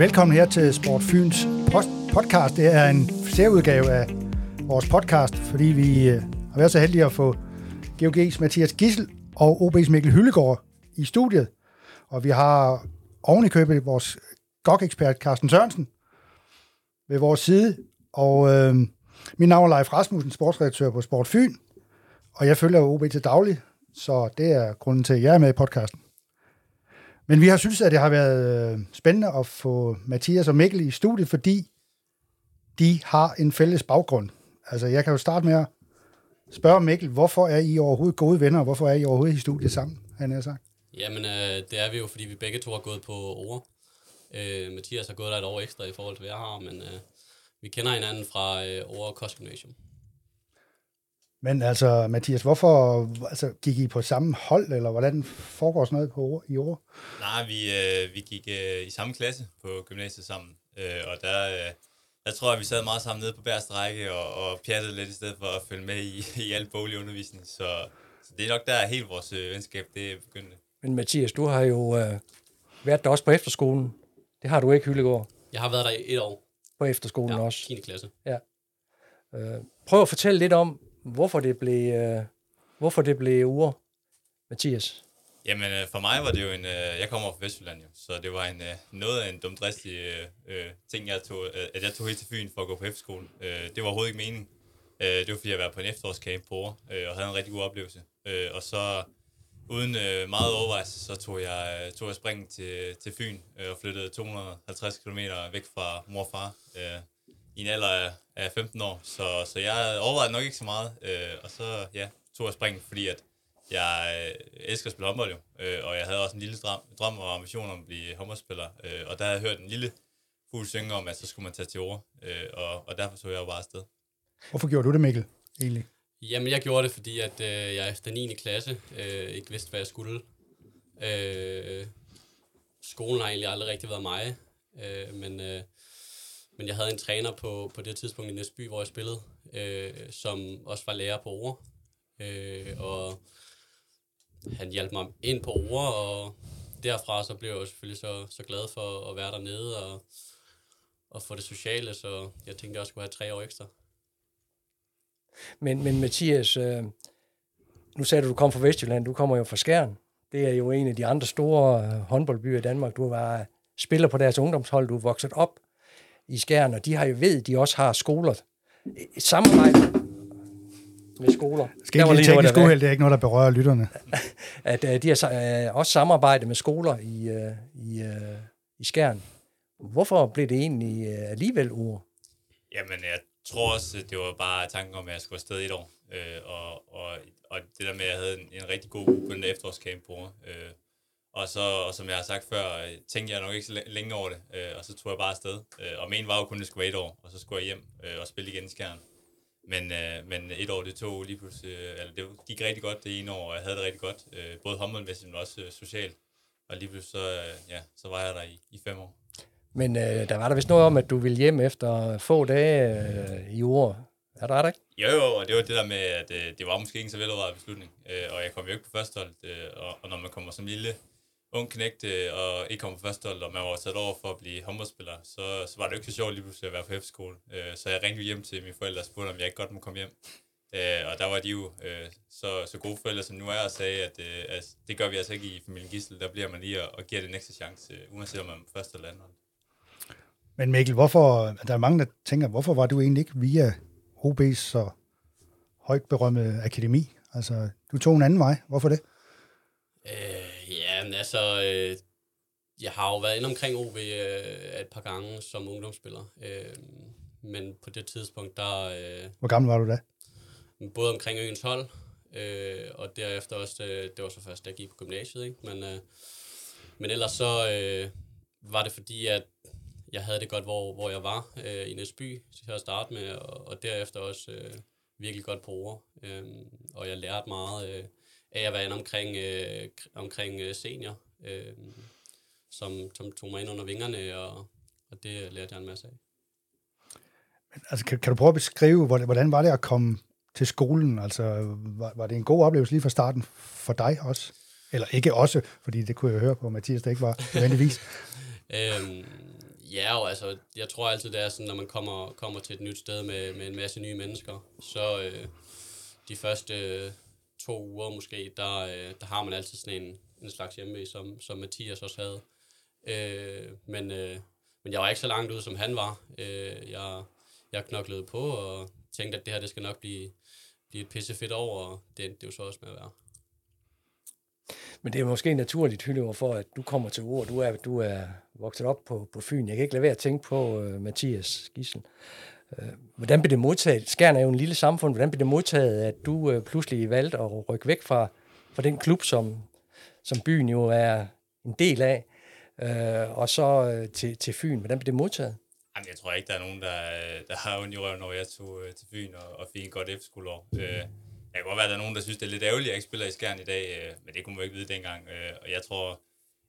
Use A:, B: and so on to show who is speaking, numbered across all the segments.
A: velkommen her til Sport Fyns podcast. Det er en særudgave af vores podcast, fordi vi øh, har været så heldige at få GOG's Mathias Gissel og OB's Mikkel Hyllegård i studiet. Og vi har oven i købet vores GOG-ekspert Carsten Sørensen ved vores side. Og øh, mit navn er Leif Rasmussen, sportsredaktør på Sport Fyn. Og jeg følger OB til daglig, så det er grunden til, at jeg er med i podcasten. Men vi har synes, at det har været øh, spændende at få Mathias og Mikkel i studiet, fordi de har en fælles baggrund. Altså, jeg kan jo starte med at spørge Mikkel, hvorfor er I overhovedet gode venner, og hvorfor er I overhovedet i studiet sammen, han har sagt?
B: Jamen, øh, det er vi jo, fordi vi begge to har gået på ord. Øh, Mathias har gået der et år ekstra i forhold til, hvad jeg har, men øh, vi kender hinanden fra øh, Ore Kostgymnasium.
A: Men altså, Mathias, hvorfor altså, gik I på samme hold, eller hvordan foregår sådan noget på, i år?
C: Nej, vi, øh, vi gik øh, i samme klasse på gymnasiet sammen, øh, og der, øh, jeg tror, at vi sad meget sammen nede på bærste række og, og pjattede lidt i stedet for at følge med i, i al boglig undervisning. Så, så det er nok der, helt vores øh, venskab det begyndte.
D: Men Mathias, du har jo øh, været der også på efterskolen. Det har du ikke, Hyllegård,
B: Jeg har været der i et år.
D: på efterskolen
B: Ja,
D: også.
B: 10. klasse.
D: Øh, prøv at fortælle lidt om, hvorfor det blev, øh, hvorfor det blev ure, Mathias.
C: Jamen, øh, for mig var det jo en... Øh, jeg kommer fra Vestjylland jo, så det var en, øh, noget af en dumdristig øh, øh ting, jeg tog, øh, at jeg tog helt til Fyn for at gå på efterskole. Øh, det var overhovedet ikke meningen. Øh, det var fordi, jeg var på en efterårscamp på øh, og havde en rigtig god oplevelse. Øh, og så, uden øh, meget overvejelse, så tog jeg, øh, tog jeg springen til, til Fyn øh, og flyttede 250 km væk fra mor og far øh, i en alder af, af 15 år. Så, så jeg overvejede nok ikke så meget, øh, og så ja, tog jeg springen, fordi at jeg øh, elsker at spille håndbold jo, øh, og jeg havde også en lille drøm, drøm og ambition om at blive håndboldspiller, øh, og der havde jeg hørt en lille fugl synge om, at så skulle man tage til ord, øh, og, og derfor tog jeg jo bare afsted.
A: Hvorfor gjorde du det, Mikkel, egentlig?
B: Jamen, jeg gjorde det, fordi at, øh, jeg efter 9. klasse øh, ikke vidste, hvad jeg skulle. Øh, skolen har egentlig aldrig rigtig været mig, øh, men, øh, men jeg havde en træner på, på det tidspunkt i Næsby, hvor jeg spillede, øh, som også var lærer på ord. Øh, og han hjalp mig ind på ord, og derfra så blev jeg jo selvfølgelig så, så glad for at være dernede og, og få det sociale, så jeg tænkte, at jeg skulle have tre år ekstra.
D: Men, men Mathias, øh, nu sagde du, du kom fra Vestjylland. Du kommer jo fra Skjern. Det er jo en af de andre store øh, håndboldbyer i Danmark. Du var spiller på deres ungdomshold. Du er vokset op i Skjern, og de har jo ved, de også har skoler. Samarbejde med skoler.
A: Skal ikke lige teknisk uheld, det er ikke noget, der berører lytterne.
D: at øh, de har øh, også samarbejde med skoler i, øh, i, øh, i Skjern. Hvorfor blev det egentlig øh, alligevel ord?
C: Jamen, jeg tror også, at det var bare tanken om, at jeg skulle afsted et år, øh, og, og, og det der med, at jeg havde en, en rigtig god uge på den efterårscamp på øh, og så, og som jeg har sagt før, øh, tænkte jeg nok ikke så læ- længe over det, øh, og så tog jeg bare afsted. Øh, og men var jo kun, det skulle være et år, og så skulle jeg hjem øh, og spille igen i Skjern. Men, øh, men et år, det tog lige pludselig, øh, eller det gik rigtig godt det ene år, og jeg havde det rigtig godt, øh, både håndboldmæssigt, men også øh, socialt. Og lige pludselig så, øh, ja, så var jeg der i, i fem år.
D: Men øh, der var der vist noget om, at du ville hjem efter få dage øh, i ord. Er der, er der ikke?
C: Jo, jo, og det var det der med, at øh, det var måske ikke en så velovervejet beslutning. Øh, og jeg kom jo ikke på førstehold, øh, og, og når man kommer som lille ung knægt øh, og ikke kommer på førstehold, og man var sat over for at blive håndboldspiller, så, så var det jo ikke så sjovt lige pludselig at være på efterskole. Øh, så jeg ringte hjem til mine forældre og spurgte, om jeg ikke godt må komme hjem. Øh, og der var de jo øh, så, så gode forældre, som nu er, og sagde, at, øh, at det gør vi altså ikke i familien Gissel. Der bliver man lige og, og giver det en ekstra chance, øh, uanset om man er første eller anden hold.
A: Men Mikkel, hvorfor, der er mange, der tænker, hvorfor var du egentlig ikke via OB's så højt berømmede akademi? Altså, du tog en anden vej. Hvorfor det?
B: Øh, men altså, øh, jeg har jo været inde omkring OB øh, et par gange som ungdomsspiller. Øh, men på det tidspunkt, der øh,
A: Hvor gammel var du da?
B: både omkring øens hold, øh, og derefter også, øh, det var så først, da jeg gik på gymnasiet, ikke? Men, øh, men ellers så øh, var det fordi, at jeg havde det godt, hvor, hvor jeg var øh, i Næsby til at starte med, og, og derefter også øh, virkelig godt på ord. Øh, og jeg lærte meget øh, af at være omkring, øh, omkring øh, senior, øh, som, som tog mig ind under vingerne, og, og det lærte jeg en masse af.
A: Altså, kan, kan du prøve at beskrive, hvordan, var det at komme til skolen? Altså, var, var det en god oplevelse lige fra starten for dig også? Eller ikke også, fordi det kunne jeg høre på Mathias, der ikke var nødvendigvis.
B: Øhm, Ja, og altså, jeg tror altid, det er sådan, når man kommer, kommer til et nyt sted med, med en masse nye mennesker, så øh, de første to uger måske, der, øh, der har man altid sådan en, en slags hjemme, som, som Mathias også havde. Øh, men, øh, men jeg var ikke så langt ud, som han var. Øh, jeg, jeg knoklede på og tænkte, at det her det skal nok blive, blive et pisse fedt over, og det endte det jo så også med at være.
D: Men det er måske naturligt, Hyllever, for at du kommer til ord. Du er, du er vokset op på, på Fyn. Jeg kan ikke lade være at tænke på uh, Mathias Gissel. Uh, hvordan blev det modtaget? Skærn er jo en lille samfund. Hvordan blev det modtaget, at du uh, pludselig valgte at rykke væk fra, fra den klub, som, som byen jo er en del af, uh, og så uh, til, til Fyn? Hvordan blev det modtaget?
C: Jamen, jeg tror ikke, der er nogen, der, der har ondt i røven, når jeg tog uh, til Fyn og, og fik en godt efterskoleår. Uh, jeg kan godt være, at der er nogen, der synes, det er lidt ærgerligt, at jeg ikke spiller i Skjern i dag, øh, men det kunne man ikke vide dengang. Øh, og jeg tror,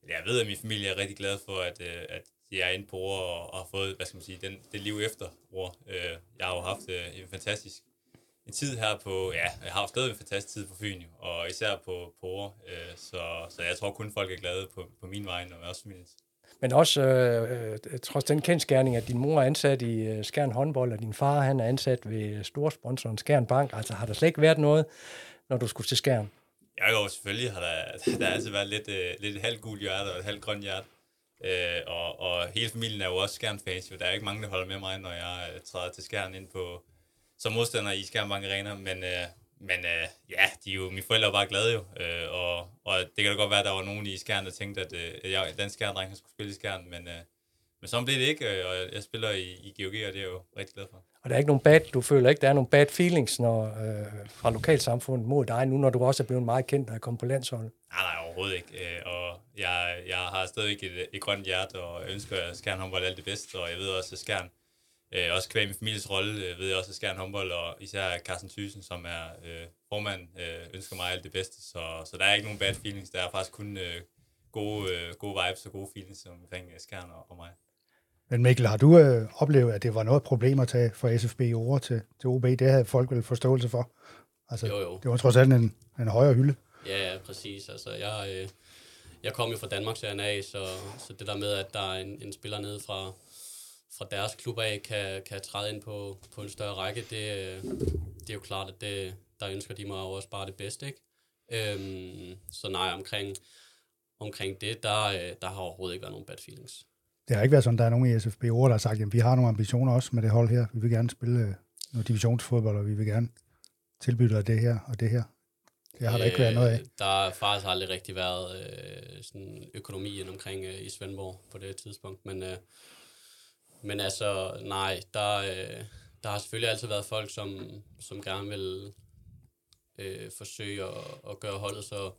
C: jeg ved, at min familie er rigtig glad for, at, øh, at de er inde på og, og har fået, hvad skal man sige, den, det liv efter ord. Øh, jeg har jo haft øh, en fantastisk en tid her på, ja, jeg har jo stadig en fantastisk tid på Fyn, og især på, på ord. Øh, så, så jeg tror kun, folk er glade på, på min vej, og også familiens.
D: Men også øh, øh, trods den kendskærning, at din mor er ansat i øh, Skjern håndbold, og din far han er ansat ved storsponsoren Skjern Bank. Altså har der slet ikke været noget, når du skulle til Skjern?
C: Ja, jo, selvfølgelig har der, der har altid været lidt, øh, lidt et halvt gult hjerte og et halvt grønt hjerte. Øh, og, og hele familien er jo også skærmfans, jo. Der er ikke mange, der holder med mig, når jeg øh, træder til skærmen ind på, som modstander i Skærmbank Arena. Men, øh, men øh, ja, de er jo, mine forældre var bare glade jo, øh, og, og det kan da godt være, at der var nogen i Skjern, der tænkte, at øh, jeg, den Skjern-dreng skulle spille i Skjern, men, øh, men sådan blev det ikke, øh, og jeg spiller i, i GOG, og det er jeg jo rigtig glad for.
D: Og der er ikke nogen bad, du føler ikke, der er nogen bad feelings når, øh, fra lokalsamfundet mod dig, nu når du også er blevet meget kendt og er kommet på landsholdet?
C: Nej, nej, overhovedet ikke. Øh, og jeg, jeg har stadig et, et grønt hjerte, og ønsker, at Skjern håndbold alt det bedste, og jeg ved også, at Skjern Øh, også kvæg min families rolle, øh, ved jeg også, at Skjern håndbold, og især Carsten Thyssen, som er øh, formand, øh, ønsker mig alt det bedste. Så, så der er ikke nogen bad feelings. Der er faktisk kun øh, gode, øh, gode vibes og gode feelings omkring øh, Skjern og, og mig.
A: Men Mikkel, har du øh, oplevet, at det var noget problem at tage fra SFB i ord til, til OB? Det havde folk vel forståelse for. Altså,
B: Jo, jo.
A: Det var trods alt en, en højere hylde.
B: Ja, ja, præcis. Altså, jeg, øh, jeg kom jo fra Danmarks af, så, så det der med, at der er en, en spiller nede fra, fra deres klub af kan, kan træde ind på, på en større række, det, øh, det er jo klart, at det, der ønsker de mig også bare det bedste, ikke? Øhm, så nej, omkring, omkring det, der, øh, der har overhovedet ikke været nogen bad feelings.
A: Det har ikke været sådan, der er nogen i SFB ord, der har sagt, at vi har nogle ambitioner også med det hold her. Vi vil gerne spille øh, noget divisionsfodbold, og vi vil gerne tilbyde dig det her og det her. Det har der ikke været noget af.
B: Øh, der har faktisk aldrig rigtig været øh, sådan økonomien omkring øh, i Svendborg på det tidspunkt, men, øh, men altså, nej, der, øh, der har selvfølgelig altid været folk, som, som gerne vil øh, forsøge at, at gøre holdet så,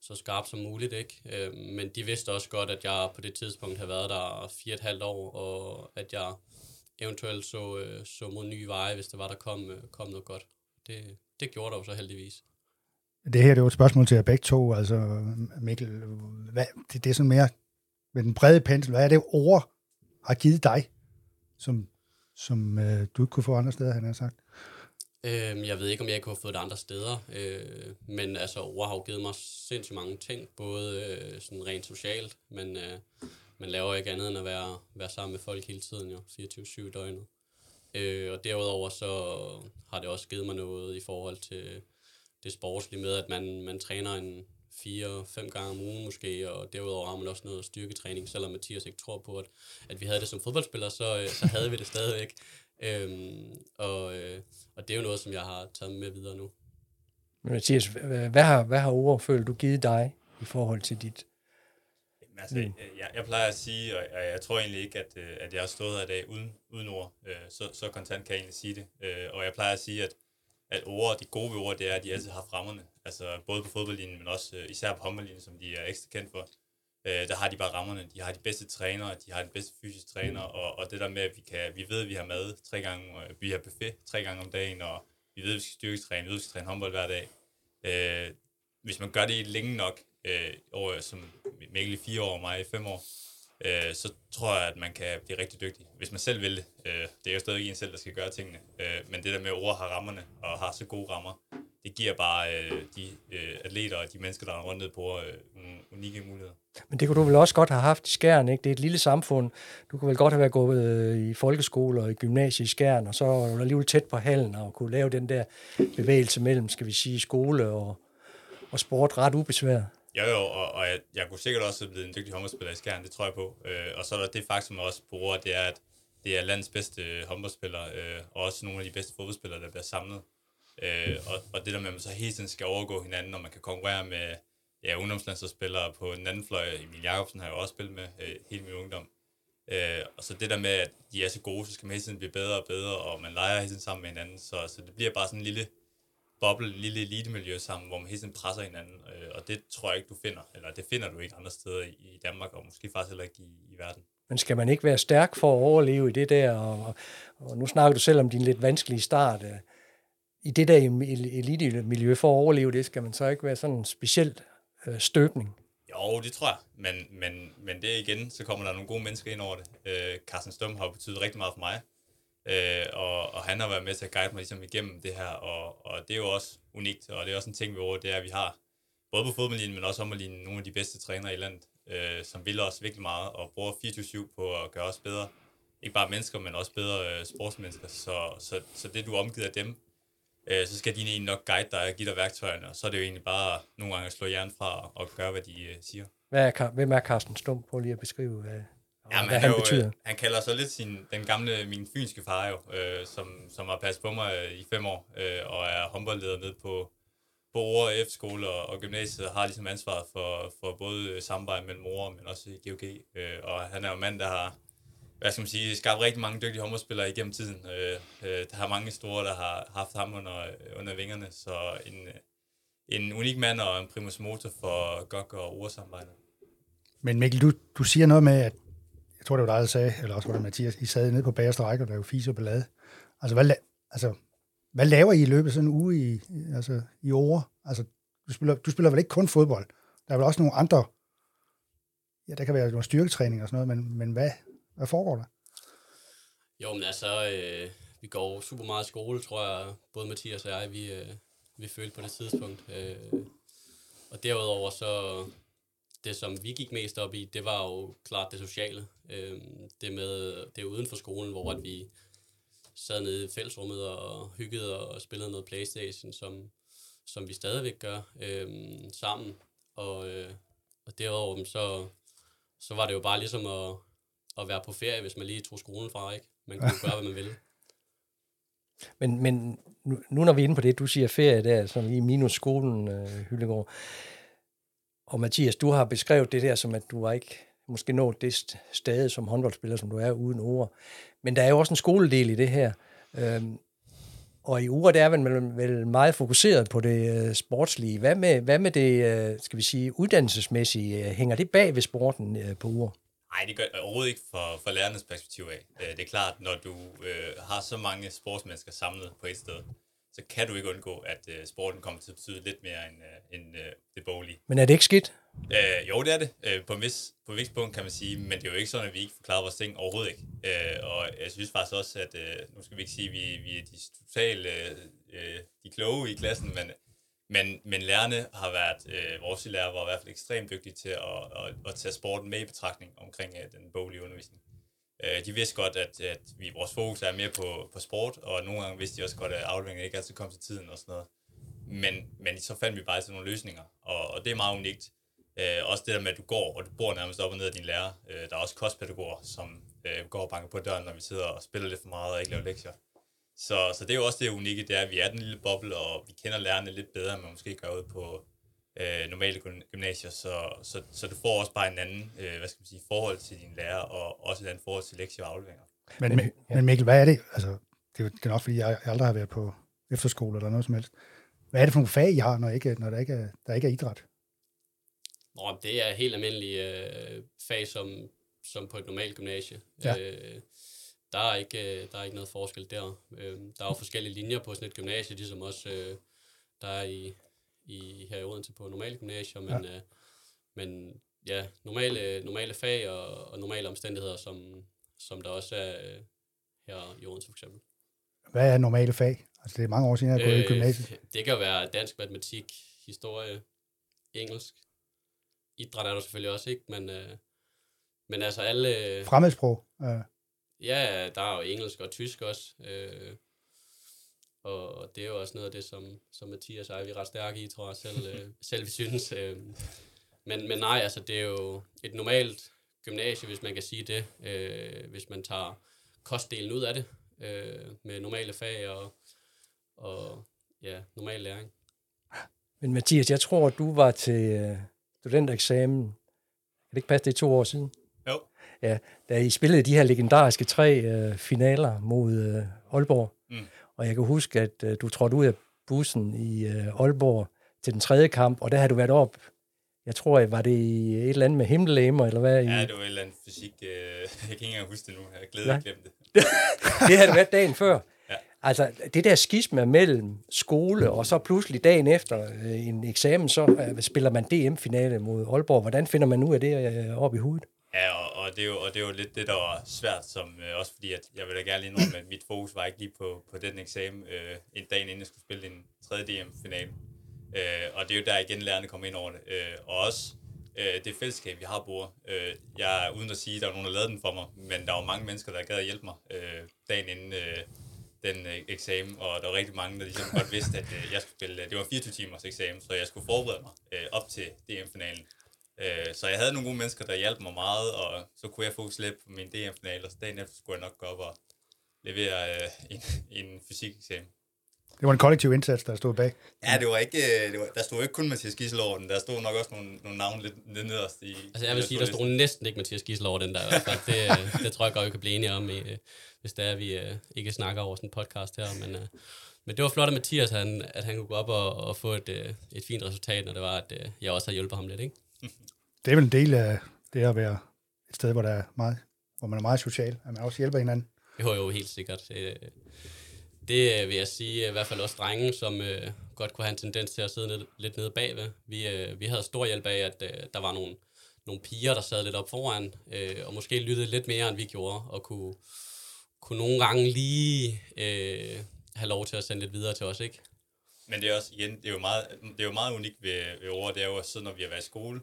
B: så skarp som muligt, ikke? Øh, men de vidste også godt, at jeg på det tidspunkt havde været der fire og et halvt år, og at jeg eventuelt så, øh, så mod nye veje, hvis det var, der kom, øh, kom noget godt. Det, det gjorde der jo så heldigvis.
A: Det her det er jo et spørgsmål til jer begge to. Altså, Mikkel, hvad, det, det er sådan mere med den brede pensel. Hvad er det ord har givet dig, som, som øh, du ikke kunne få andre steder, han har sagt?
B: Øhm, jeg ved ikke, om jeg kunne have fået det andre steder, øh, men altså, ord har jo givet mig sindssygt mange ting, både øh, sådan rent socialt, men øh, man laver ikke andet end at være, være sammen med folk hele tiden, jo, 24-7 døgnet. Øh, og derudover så har det også givet mig noget i forhold til det sportslige med, at man, man træner en fire-fem gange om ugen måske, og derudover har man også noget styrketræning, selvom Mathias ikke tror på, at, at vi havde det som fodboldspillere, så, øh, så havde vi det stadigvæk. Øhm, og, og det er jo noget, som jeg har taget med videre nu.
D: Men Mathias, hvad hvad har, hvad har ord følt du givet dig i forhold til dit...
C: Jamen, altså, mm. jeg, jeg plejer at sige, og jeg, jeg tror egentlig ikke, at, øh, at jeg har stået her i dag uden, uden ord. Øh, så, så kontant kan jeg egentlig sige det. Øh, og jeg plejer at sige, at, at ord, de gode ved ord, det er, at de altid har fremmerne. Altså både på fodboldlinjen, men også øh, især på håndboldlinjen, som de er ekstra kendt for. Øh, der har de bare rammerne. De har de bedste trænere, de har den bedste fysiske træner, og, og det der med, at vi, kan, vi ved, at vi har mad tre gange, og vi har buffet tre gange om dagen, og vi ved, at vi skal styrketræne, vi ved, at vi skal træne håndbold hver dag. Øh, hvis man gør det længe nok, øh, over, som Mikkel i fire år og mig i fem år, øh, så tror jeg, at man kan blive rigtig dygtig, hvis man selv vil det. Øh, det er jo stadig en selv, der skal gøre tingene. Øh, men det der med, at ord har rammerne, og har så gode rammer, det giver bare øh, de øh, atleter og de mennesker, der er rundt på øh, nogle unikke muligheder.
D: Men det kunne du vel også godt have haft i Skjern, ikke? Det er et lille samfund. Du kunne vel godt have været gået øh, i folkeskole og i gymnasiet i Skjern, og så var du alligevel tæt på hallen og kunne lave den der bevægelse mellem, skal vi sige, skole og, og sport ret ubesværet.
C: Jo, jo, og, og jeg, jeg kunne sikkert også blive en dygtig håndboldspiller i Skjern, det tror jeg på. Øh, og så er der det faktum også på ord, det er, at det er landets bedste håndboldspillere, øh, og også nogle af de bedste fodboldspillere, der bliver samlet. Øh, og, og det der med, at man så hele tiden skal overgå hinanden, når man kan konkurrere med ja, ungdomslandsholdsspillere på den anden fløj. Emil Jacobsen har jo også spillet med øh, hele min ungdom. Øh, og så det der med, at de er så gode, så skal man hele tiden blive bedre og bedre, og man leger hele tiden sammen med hinanden. Så, så det bliver bare sådan en lille boble, en lille elitemiljø sammen, hvor man hele tiden presser hinanden. Øh, og det tror jeg ikke, du finder. Eller det finder du ikke andre steder i, i Danmark, og måske faktisk heller ikke i, i verden.
D: Men skal man ikke være stærk for at overleve i det der? Og, og nu snakker du selv om din lidt vanskelige start. Øh, i det der elite-miljø for at overleve det, skal man så ikke være sådan en specielt øh, støbning?
C: Jo, det tror jeg. Men, men, men det igen, så kommer der nogle gode mennesker ind over det. Øh, Carsten Stum har betydet rigtig meget for mig. Øh, og, og han har været med til at guide mig ligesom igennem det her. Og, og det er jo også unikt, og det er også en ting ved over, det er, at vi har både på fodboldlinjen, men også håndboldlinjen, nogle af de bedste trænere i landet, øh, som vil os virkelig meget og bruger 24-7 på at gøre os bedre. Ikke bare mennesker, men også bedre øh, sportsmennesker. Så, så, så det, du er omgivet af dem, øh, så skal de egentlig nok guide dig og give dig værktøjerne, og så er det jo egentlig bare nogle gange at slå hjernen fra og gøre, hvad de øh, siger.
D: Hvad er, hvem er Carsten Stum? på lige at beskrive, hvad,
C: Jamen, hvad han, han betyder. Jo, han kalder så lidt sin, den gamle, min fynske far jo, øh, som, som har passet på mig i fem år, øh, og er håndboldleder ned på, på Ore F-skole og, og gymnasiet, og har ligesom ansvaret for, for både samarbejde mellem mor, men også GOG. Øh, og han er jo en mand, der har hvad skal man sige, skabt rigtig mange dygtige håndboldspillere igennem tiden. Øh, øh, der har mange store, der har haft ham under, under vingerne, så en, en unik mand og en primus motor for GOG og ordsamarbejdet.
A: Men Mikkel, du, du siger noget med, at jeg tror, det var dig, der sagde, eller også var det Mathias, I sad nede på bagerste række, og der var fise og ballade. Altså, hvad, altså, hvad laver I i løbet af sådan en uge i, altså, i år? Altså, du spiller, du spiller vel ikke kun fodbold? Der er vel også nogle andre, ja, der kan være nogle styrketræning og sådan noget, men, men hvad, hvad foregår der?
B: Jo, men altså, øh, vi går super meget i skole, tror jeg, både Mathias og jeg, vi, øh, vi følte på det tidspunkt. Øh, og derudover så, det som vi gik mest op i, det var jo klart det sociale. Øh, det med, det uden for skolen, hvor at vi sad nede i fællesrummet og hyggede og spillede noget Playstation, som, som vi stadigvæk gør øh, sammen. Og, øh, og derudover så, så var det jo bare ligesom at, at være på ferie, hvis man lige tog skolen fra, ikke? Man kunne gøre, hvad man ville.
D: Men, men nu, nu når vi er inde på det, du siger ferie der, som i minus skolen, øh, Hyllegård. Og Mathias, du har beskrevet det der som, at du var ikke måske nået det sted som håndboldspiller, som du er uden ord. Men der er jo også en skoledel i det her. Øhm, og i uger, der er man vel meget fokuseret på det øh, sportslige. Hvad med, hvad med det, øh, skal vi sige, uddannelsesmæssige? Hænger det bag ved sporten øh, på uger?
C: Nej, det gør overhovedet ikke for, for lærernes perspektiv af. Øh, det er klart, når du øh, har så mange sportsmennesker samlet på et sted, så kan du ikke undgå, at øh, sporten kommer til at betyde lidt mere end, øh, end øh, det boglige.
D: Men er det ikke skidt?
C: Øh, jo, det er det. Øh, på, en vis, på et vis punkt kan man sige, men det er jo ikke sådan, at vi ikke forklarer vores ting overhovedet ikke. Øh, og jeg synes faktisk også, at øh, nu skal vi ikke sige, at vi, vi er de totalt øh, de kloge i klassen, men men, men lærerne har været, øh, vores lærer var i hvert fald ekstremt dygtige til at, at, at tage sporten med i betragtning omkring øh, den boglige undervisning. Øh, de vidste godt, at, at vi, vores fokus er mere på, på sport, og nogle gange vidste de også godt, at afleveringen ikke altid kom til tiden og sådan noget. Men, men så fandt vi bare sådan nogle løsninger, og, og det er meget unikt. Øh, også det der med, at du går, og du bor nærmest op og ned af din lærer. Øh, der er også kostpædagoger, som øh, går og banker på døren, når vi sidder og spiller lidt for meget og ikke laver lektier. Så, så det er jo også det unikke, det er, at vi er den lille boble, og vi kender lærerne lidt bedre, end man måske gør ud på øh, normale gymnasier, så, så, så du får også bare en anden øh, hvad skal man sige, forhold til dine lærer, og også et andet forhold til lektier og afleveringer.
A: Men, men, ja. men Mikkel, hvad er det? Altså, det, er, det er nok, fordi jeg, jeg aldrig har været på efterskole eller noget som helst. Hvad er det for nogle fag, I har, når, ikke, når der, ikke er, der ikke er idræt?
B: Nå, det er helt almindelige øh, fag, som, som på et normalt gymnasie. Ja. Øh, der er ikke, øh, der er ikke noget forskel der. Øh, der er jo forskellige linjer på sådan et gymnasie, ligesom også øh, der er i, i her i Odense på normale gymnasier, men, ja. men ja, normale, normale fag og, og normale omstændigheder, som, som der også er her i Odense for eksempel.
A: Hvad er normale fag? Altså det er mange år siden, jeg har gået øh, i gymnasiet.
B: Det kan være dansk, matematik, historie, engelsk, idræt er der selvfølgelig også, ikke? Men, øh, men altså alle...
A: Fremmedsprog. Øh.
B: Ja, der er jo engelsk og tysk også. Øh, og det er jo også noget af det, som, som Mathias og jeg, vi er ret stærke i, tror jeg selv, øh, selv vi synes. Øh, men, men nej, altså det er jo et normalt gymnasie, hvis man kan sige det, øh, hvis man tager kostdelen ud af det, øh, med normale fag og, og ja, normal læring.
D: Men Mathias, jeg tror, du var til øh, studentereksamen, kan det ikke passe, det er to år siden? Ja, da I spillede de her legendariske tre øh, finaler mod øh, Aalborg. Mm. Og jeg kan huske, at øh, du trådte ud af bussen i øh, Aalborg til den tredje kamp, og der havde du været op jeg tror, var det et eller andet med himmellemer, eller hvad?
C: Ja, det var et eller andet fysik. Øh, jeg kan ikke engang huske det nu. Jeg glæder ja. glemt det.
D: det havde været dagen før. Ja. Altså, det der skisme mellem skole, og så pludselig dagen efter øh, en eksamen, så uh, spiller man DM-finale mod Aalborg. Hvordan finder man ud af det uh, op i hovedet?
C: Ja, og, og, det er jo, og det er jo lidt det, der var svært, som, øh, også fordi, at jeg vil da gerne lige indrømme, at mit fokus var ikke lige på, på den eksamen øh, en dag inden jeg skulle spille en 3. DM-finale. Øh, og det er jo der igen, lærerne kommer ind over det. Øh, og også øh, det fællesskab, vi har på øh, Jeg uden at sige, at der er nogen, der lavede den for mig, men der var mange mennesker, der gad at hjælpe mig øh, dagen inden øh, den øh, eksamen, og der var rigtig mange, der ligesom godt vidste, at øh, jeg skulle spille, øh, det var 24 timers eksamen, så jeg skulle forberede mig øh, op til DM-finalen. Øh, så jeg havde nogle gode mennesker, der hjalp mig meget, og så kunne jeg fokusere lidt på min DM-finale, og så dagen efter skulle jeg nok gå op og levere øh, en, en fysikeksamen.
A: Det var en kollektiv indsats, der stod bag.
C: Ja, det var ikke, øh, det var, der stod ikke kun Mathias Gissel over den, der stod nok også nogle, nogle navne lidt, lidt nederst i...
B: Altså jeg vil sige, der stod næsten ikke Mathias Gissel over den der i hvert fald. Det, øh, det tror jeg godt, vi kan blive enige om, hvis det er, at vi ikke snakker over sådan en podcast her. Men, men det var flot af Mathias, han, at han kunne gå op og, og få et, et fint resultat, når det var, at jeg også har hjulpet ham lidt, ikke?
A: Det er vel en del af det at være et sted, hvor, der er meget, hvor man er meget social, at man også hjælper hinanden.
B: Jo, jo, helt sikkert. Det øh, vil jeg sige, i hvert fald også drenge, som øh, godt kunne have en tendens til at sidde ned, lidt nede bagved. Vi, øh, vi havde stor hjælp af, at øh, der var nogle, nogle piger, der sad lidt op foran, øh, og måske lyttede lidt mere, end vi gjorde, og kunne, kunne nogle gange lige øh, have lov til at sende lidt videre til os, ikke?
C: Men det er også, igen, det er jo meget, det er jo meget unikt ved, ved ord, det er jo at sidde, når vi har været i skole,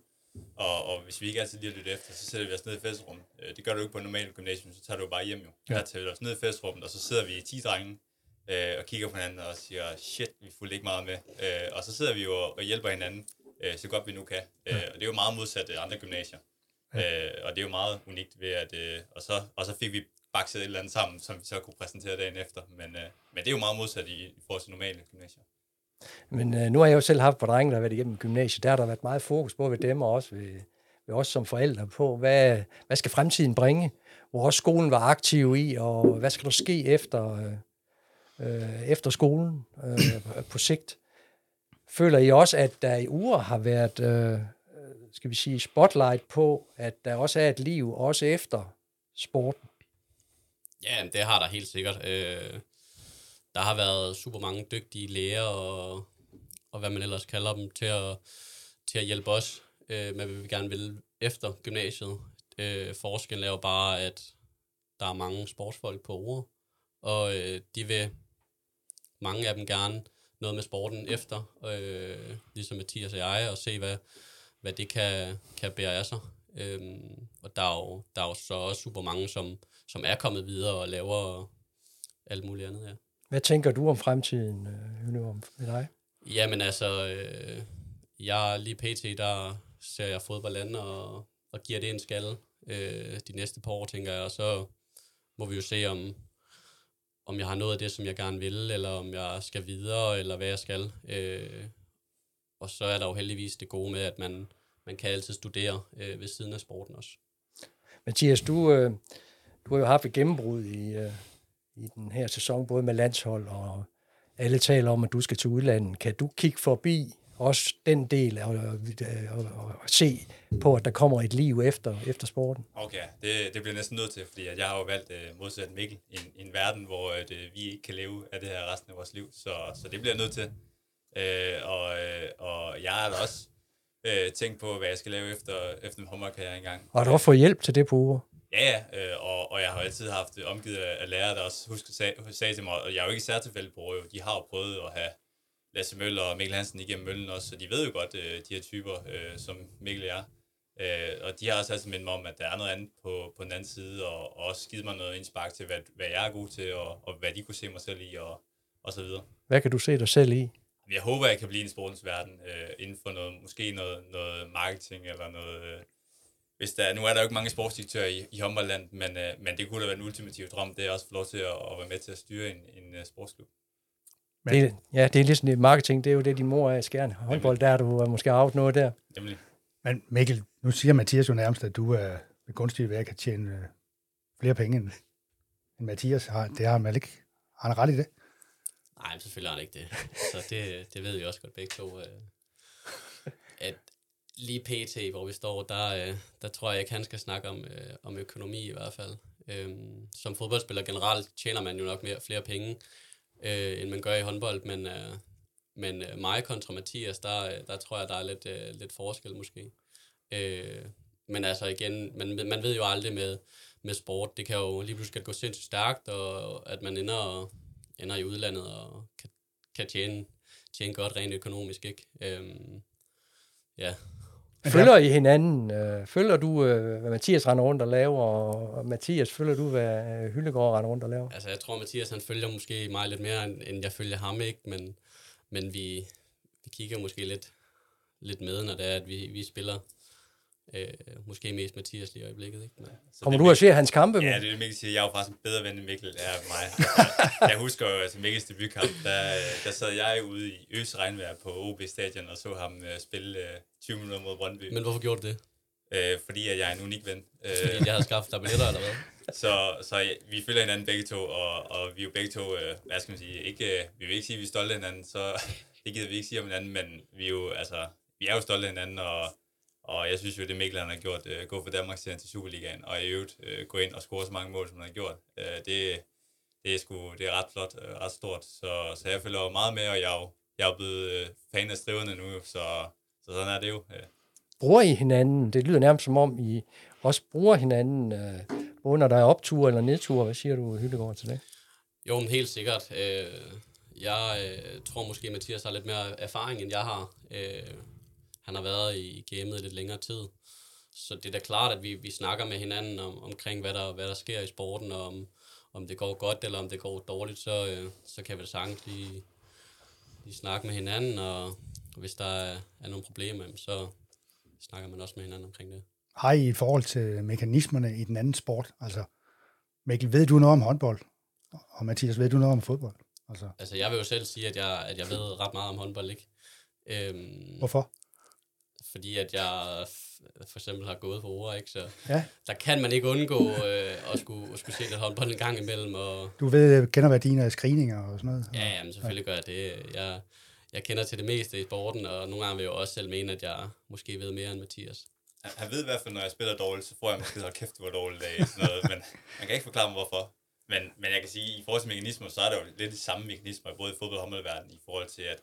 C: og, og hvis vi ikke altid lige lyttet efter, så sætter vi os ned i festrummet. Øh, det gør du ikke på en normal gymnasium, så tager du bare hjem jo. Ja. Der tager vi os ned i festrummet, og så sidder vi i 10 drenge, øh, og kigger på hinanden og siger, shit, vi fulgte ikke meget med. Øh, og så sidder vi jo og hjælper hinanden, øh, så godt vi nu kan. Øh, og det er jo meget modsat andre gymnasier. Øh, og det er jo meget unikt ved, at... Øh, og, så, og så fik vi bakset et eller andet sammen, som vi så kunne præsentere dagen efter. Men, øh, men det er jo meget modsat i, i forhold til normale gymnasier.
D: Men øh, nu har jeg jo selv haft på drenge, der har været igennem gymnasiet. Der har der været meget fokus på ved dem, og også ved, ved os som forældre på, hvad, hvad skal fremtiden bringe? Hvor også skolen var aktiv i, og hvad skal der ske efter, øh, øh, efter skolen øh, på sigt. Føler I også, at der i uger har været, øh, øh skal vi sige, spotlight på, at der også er et liv, også efter sporten?
B: Ja, det har der helt sikkert. Øh, der har været super mange dygtige læger og, og hvad man ellers kalder dem, til at, til at hjælpe os øh, med, hvad vi gerne vil efter gymnasiet. Øh, forskellen er jo bare, at der er mange sportsfolk på ord, og øh, de vil mange af dem gerne noget med sporten efter, øh, ligesom Mathias og jeg, og se, hvad, hvad det kan, kan bære af sig. Øhm, og der er, jo, der er jo så også super mange, som, som er kommet videre og laver alt muligt andet, ja.
D: Hvad tænker du om fremtiden, øh, om med dig?
B: Jamen altså, øh, jeg lige pt, der ser jeg fodbold an og, og giver det en skalle øh, de næste par år, tænker jeg, og så må vi jo se, om, om jeg har noget af det, som jeg gerne vil, eller om jeg skal videre, eller hvad jeg skal. Øh, og så er der jo heldigvis det gode med, at man, man kan altid studere øh, ved siden af sporten også.
D: Mathias, du, øh, du har jo haft et gennembrud i, øh, i den her sæson, både med landshold og alle taler om, at du skal til udlandet. Kan du kigge forbi også den del og, og, og, og se på, at der kommer et liv efter, efter sporten.
C: Okay, det, det bliver næsten nødt til, fordi jeg har jo valgt uh, modsat Mikkel i en, en verden, hvor uh, det, vi ikke kan leve af det her resten af vores liv. Så, så det bliver nødt til. Uh, og, uh, og jeg har da også uh, tænkt på, hvad jeg skal lave efter, efter en håndboldkarriere engang.
D: Og har du også fået hjælp til det på uger?
C: Ja, ja, uh, og, og jeg har altid haft omgivet af lærere, der også husker, sag, sagde til mig, og jeg er jo ikke særtilfælde på de har jo prøvet at have Lasse Møller og Mikkel Hansen igennem møllen også, så de ved jo godt, øh, de her typer, øh, som Mikkel er. Øh, og de har også altid mindet mig om, at der er noget andet på, på den anden side, og, og også givet mig noget indspark til, hvad, hvad jeg er god til, og, og hvad de kunne se mig selv i, og, og så videre.
D: Hvad kan du se dig selv i?
C: Jeg håber, jeg kan blive en sportens verden øh, inden for noget, måske noget, noget marketing eller noget... Øh, hvis der, nu er der jo ikke mange sportsdirektører i, i håndboldland, men, øh, men det kunne da være en ultimativ drøm, det er også få lov til at, at være med til at styre en, en uh, sportsklub.
D: Men, det, ja, det er ligesom det marketing, det er jo det, din mor er i skærn. Håndbold, der er du er måske arvet noget der.
C: Nemlig.
A: Men Mikkel, nu siger Mathias jo nærmest, at du er ved kunstige værk kan tjene øh, flere penge end, end Mathias har. Det har han vel ikke. Har han ret i det?
B: Nej, men selvfølgelig har han ikke det. Så det, det ved vi også godt begge to. Øh, at lige pt, hvor vi står, der, øh, der tror jeg ikke, han skal snakke om, øh, om økonomi i hvert fald. Øhm, som fodboldspiller generelt tjener man jo nok mere, flere penge, øh, end man gør i håndbold, men, øh, men øh, mig kontra Mathias, der, øh, der tror jeg, der er lidt, øh, lidt forskel måske. Øh, men altså igen, man, man ved jo aldrig med, med sport, det kan jo lige pludselig gå sindssygt stærkt, og at man ender, ender i udlandet og kan, kan tjene, tjene godt rent økonomisk, ikke? Øhm, ja,
D: Følger I hinanden? Øh, følger du, øh, hvad Mathias render rundt og laver, og Mathias, følger du, hvad øh, Hyllegård render rundt og laver?
B: Altså, jeg tror, Mathias han følger måske mig lidt mere, end jeg følger ham, ikke? Men, men vi, vi kigger måske lidt, lidt med, når det er, at vi, vi spiller. Øh, måske mest Mathias lige i øjeblikket, ikke? Men,
D: så Kommer du og ser hans kampe?
C: Ja, det er Mikkel siger. Jeg er jo faktisk en bedre ven end Mikkel er mig. jeg husker jo, altså Mikkels debutkamp, der, der sad jeg ude i øs regnvejr på OB Stadion og så ham uh, spille uh, 20 minutter mod Brøndby.
B: Men hvorfor gjorde du det?
C: Uh, fordi at jeg er en unik ven.
B: Fordi jeg havde skaffet dig billetter, eller hvad?
C: så, så ja, vi følger hinanden begge to, og, og vi er jo begge to, uh, hvad skal man sige, ikke, uh, vi vil ikke sige, at vi er stolte af hinanden, så det gider vi ikke sige om hinanden, men vi er jo, altså, vi er jo stolte af hinanden, og og jeg synes jo, det Mikkel han har gjort, uh, gå fra Danmark til Superligaen, og i øvrigt uh, gå ind og score så mange mål, som han har gjort, uh, det, det, er sgu, det er ret flot, uh, ret stort. Så, så jeg følger meget med, og jeg er jo, jeg er blevet uh, fan af striverne nu, så, så sådan er det jo. Uh.
D: Bruger I hinanden? Det lyder nærmest som om, I også bruger hinanden, uh, både når der er optur eller nedtur. Hvad siger du, Hyllegård, til det?
B: Jo, men helt sikkert. Uh, jeg uh, tror måske, at Mathias har lidt mere erfaring, end jeg har. Uh, han har været i gamet lidt længere tid. Så det er da klart, at vi, vi snakker med hinanden om, omkring, hvad der, hvad der sker i sporten, og om, om det går godt eller om det går dårligt, så, øh, så kan vi da sagtens lige, lige snakke med hinanden, og hvis der er, er nogle problemer, så snakker man også med hinanden omkring det.
A: Har I i forhold til mekanismerne i den anden sport? Altså, Mikkel, ved du noget om håndbold? Og Mathias, ved du noget om fodbold?
B: Altså, altså jeg vil jo selv sige, at jeg, at jeg ved ret meget om håndbold, ikke?
A: Øhm, Hvorfor?
B: Fordi at jeg for eksempel har gået for ord, ikke? Så ja. der kan man ikke undgå øh, at, skulle, at skulle se lidt håndbold en gang imellem. Og...
A: Du ved, kender værdien af screeninger og sådan noget?
B: Ja, jamen, selvfølgelig gør jeg det. Jeg, jeg kender til det meste i sporten, og nogle gange vil jeg også selv mene, at jeg måske ved mere end Mathias.
C: Han ved i hvert fald, når jeg spiller dårligt, så får jeg måske hold kæft, du var dårlig dag. Sådan noget, men man kan ikke forklare mig, hvorfor. Men, men jeg kan sige, at i forhold til mekanismer, så er der jo lidt de samme mekanismer, både i fodbold og håndboldverdenen, i forhold til, at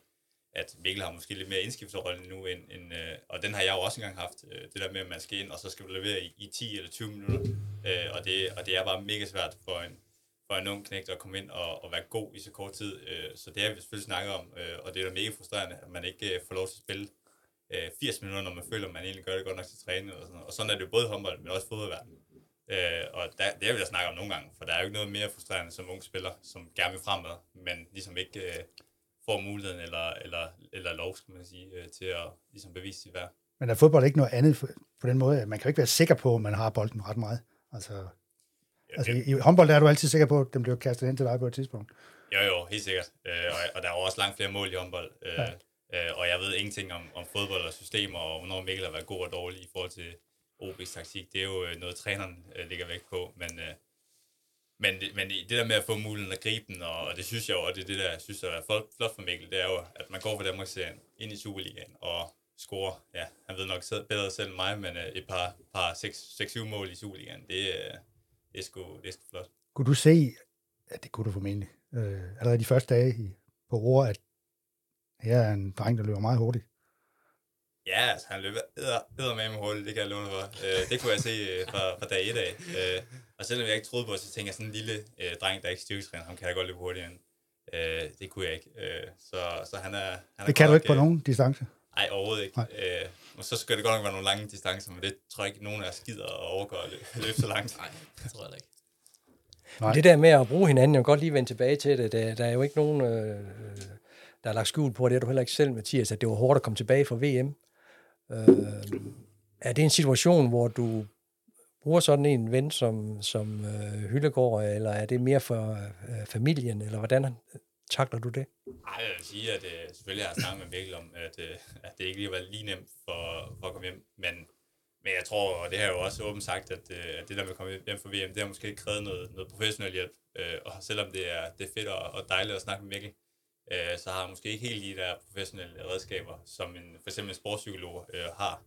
C: at Mikkel har måske lidt mere indskifterrolle nu, end, end, øh, og den har jeg jo også engang haft, øh, det der med, at man skal ind, og så skal du levere i, i 10 eller 20 minutter, øh, og, det, og det er bare mega svært for en, for en ung knægt at komme ind og, og være god i så kort tid, øh, så det har vi selvfølgelig snakket om, øh, og det er da mega frustrerende, at man ikke øh, får lov til at spille øh, 80 minutter, når man føler, at man egentlig gør det godt nok til træning, og sådan noget. og sådan er det jo både håndbold, men også fodboldverden. Øh, og der, det har vi da snakket om nogle gange, for der er jo ikke noget mere frustrerende som ung spiller, som gerne vil fremad, men ligesom ikke øh, får muligheden eller, eller, eller lov, skal man sige, øh, til at ligesom bevise sit værd.
A: Men er fodbold ikke noget andet på den måde? Man kan jo ikke være sikker på, at man har bolden ret meget. Altså, ja, altså i, i håndbold er du altid sikker på, at den bliver kastet ind til dig på et tidspunkt.
C: Jo, jo, helt sikkert. Øh, og, og der er jo også langt flere mål i håndbold. Øh, ja. øh, og jeg ved ingenting om, om fodbold og systemer, og hvornår Mikkel har været god og dårlig i forhold til OB's taktik. Det er jo øh, noget, træneren øh, ligger væk på. Men, øh, men, men det der med at få muligheden at gribe den, og, og det synes jeg jo, og det er det, der jeg synes er flot, for Mikkel, det er jo, at man går fra Danmarks-serien ind i Superligaen og scorer, ja, han ved nok bedre selv end mig, men uh, et par, par 6-7 mål i Superligaen, det, uh, det, er sgu, det er sgu flot.
A: Kunne du se, ja, det kunne du formentlig, øh, allerede de første dage i, på Roar, at her er en dreng, der løber meget hurtigt?
C: Ja, altså, han løber æder med hurtigt, det kan jeg låne for. Uh, det kunne jeg se uh, fra, fra dag 1 af. Uh, og selvom jeg ikke troede på, så tænkte jeg sådan en lille uh, dreng, der ikke styrketræner, ham kan jeg godt løbe hurtigt Uh, det kunne jeg ikke. Uh, så, så han er... Han
A: det kan du ikke på nogen distance?
C: Nej, overhovedet ikke. Øh, og så skal det godt nok være nogle lange distancer, men det tror jeg ikke, nogen af os gider at overgå at løbe, så langt.
B: Nej, det tror jeg ikke.
D: Men det der med at bruge hinanden, jeg vil godt lige vende tilbage til det. Der, der er jo ikke nogen, øh, der har lagt skjul på, det er du heller ikke selv, Mathias, at det var hårdt at komme tilbage fra VM. Øh, er det en situation, hvor du bruger sådan en ven som, som øh, Hyllegård, eller er det mere for øh, familien, eller hvordan takler du det?
C: Ej, jeg vil sige, at øh, selvfølgelig har jeg snakket med Mikkel om, at, øh, at det ikke lige var lige nemt for, for at komme hjem, men, men jeg tror, og det har jeg jo også åbent sagt, at, øh, at det der med at komme hjem fra VM, det har måske krævet noget, noget professionel hjælp, øh, og selvom det er, det er fedt og, og dejligt at snakke med Mikkel, øh, så har jeg måske ikke helt de der professionelle redskaber, som en, for eksempel en sportspsykolog øh, har.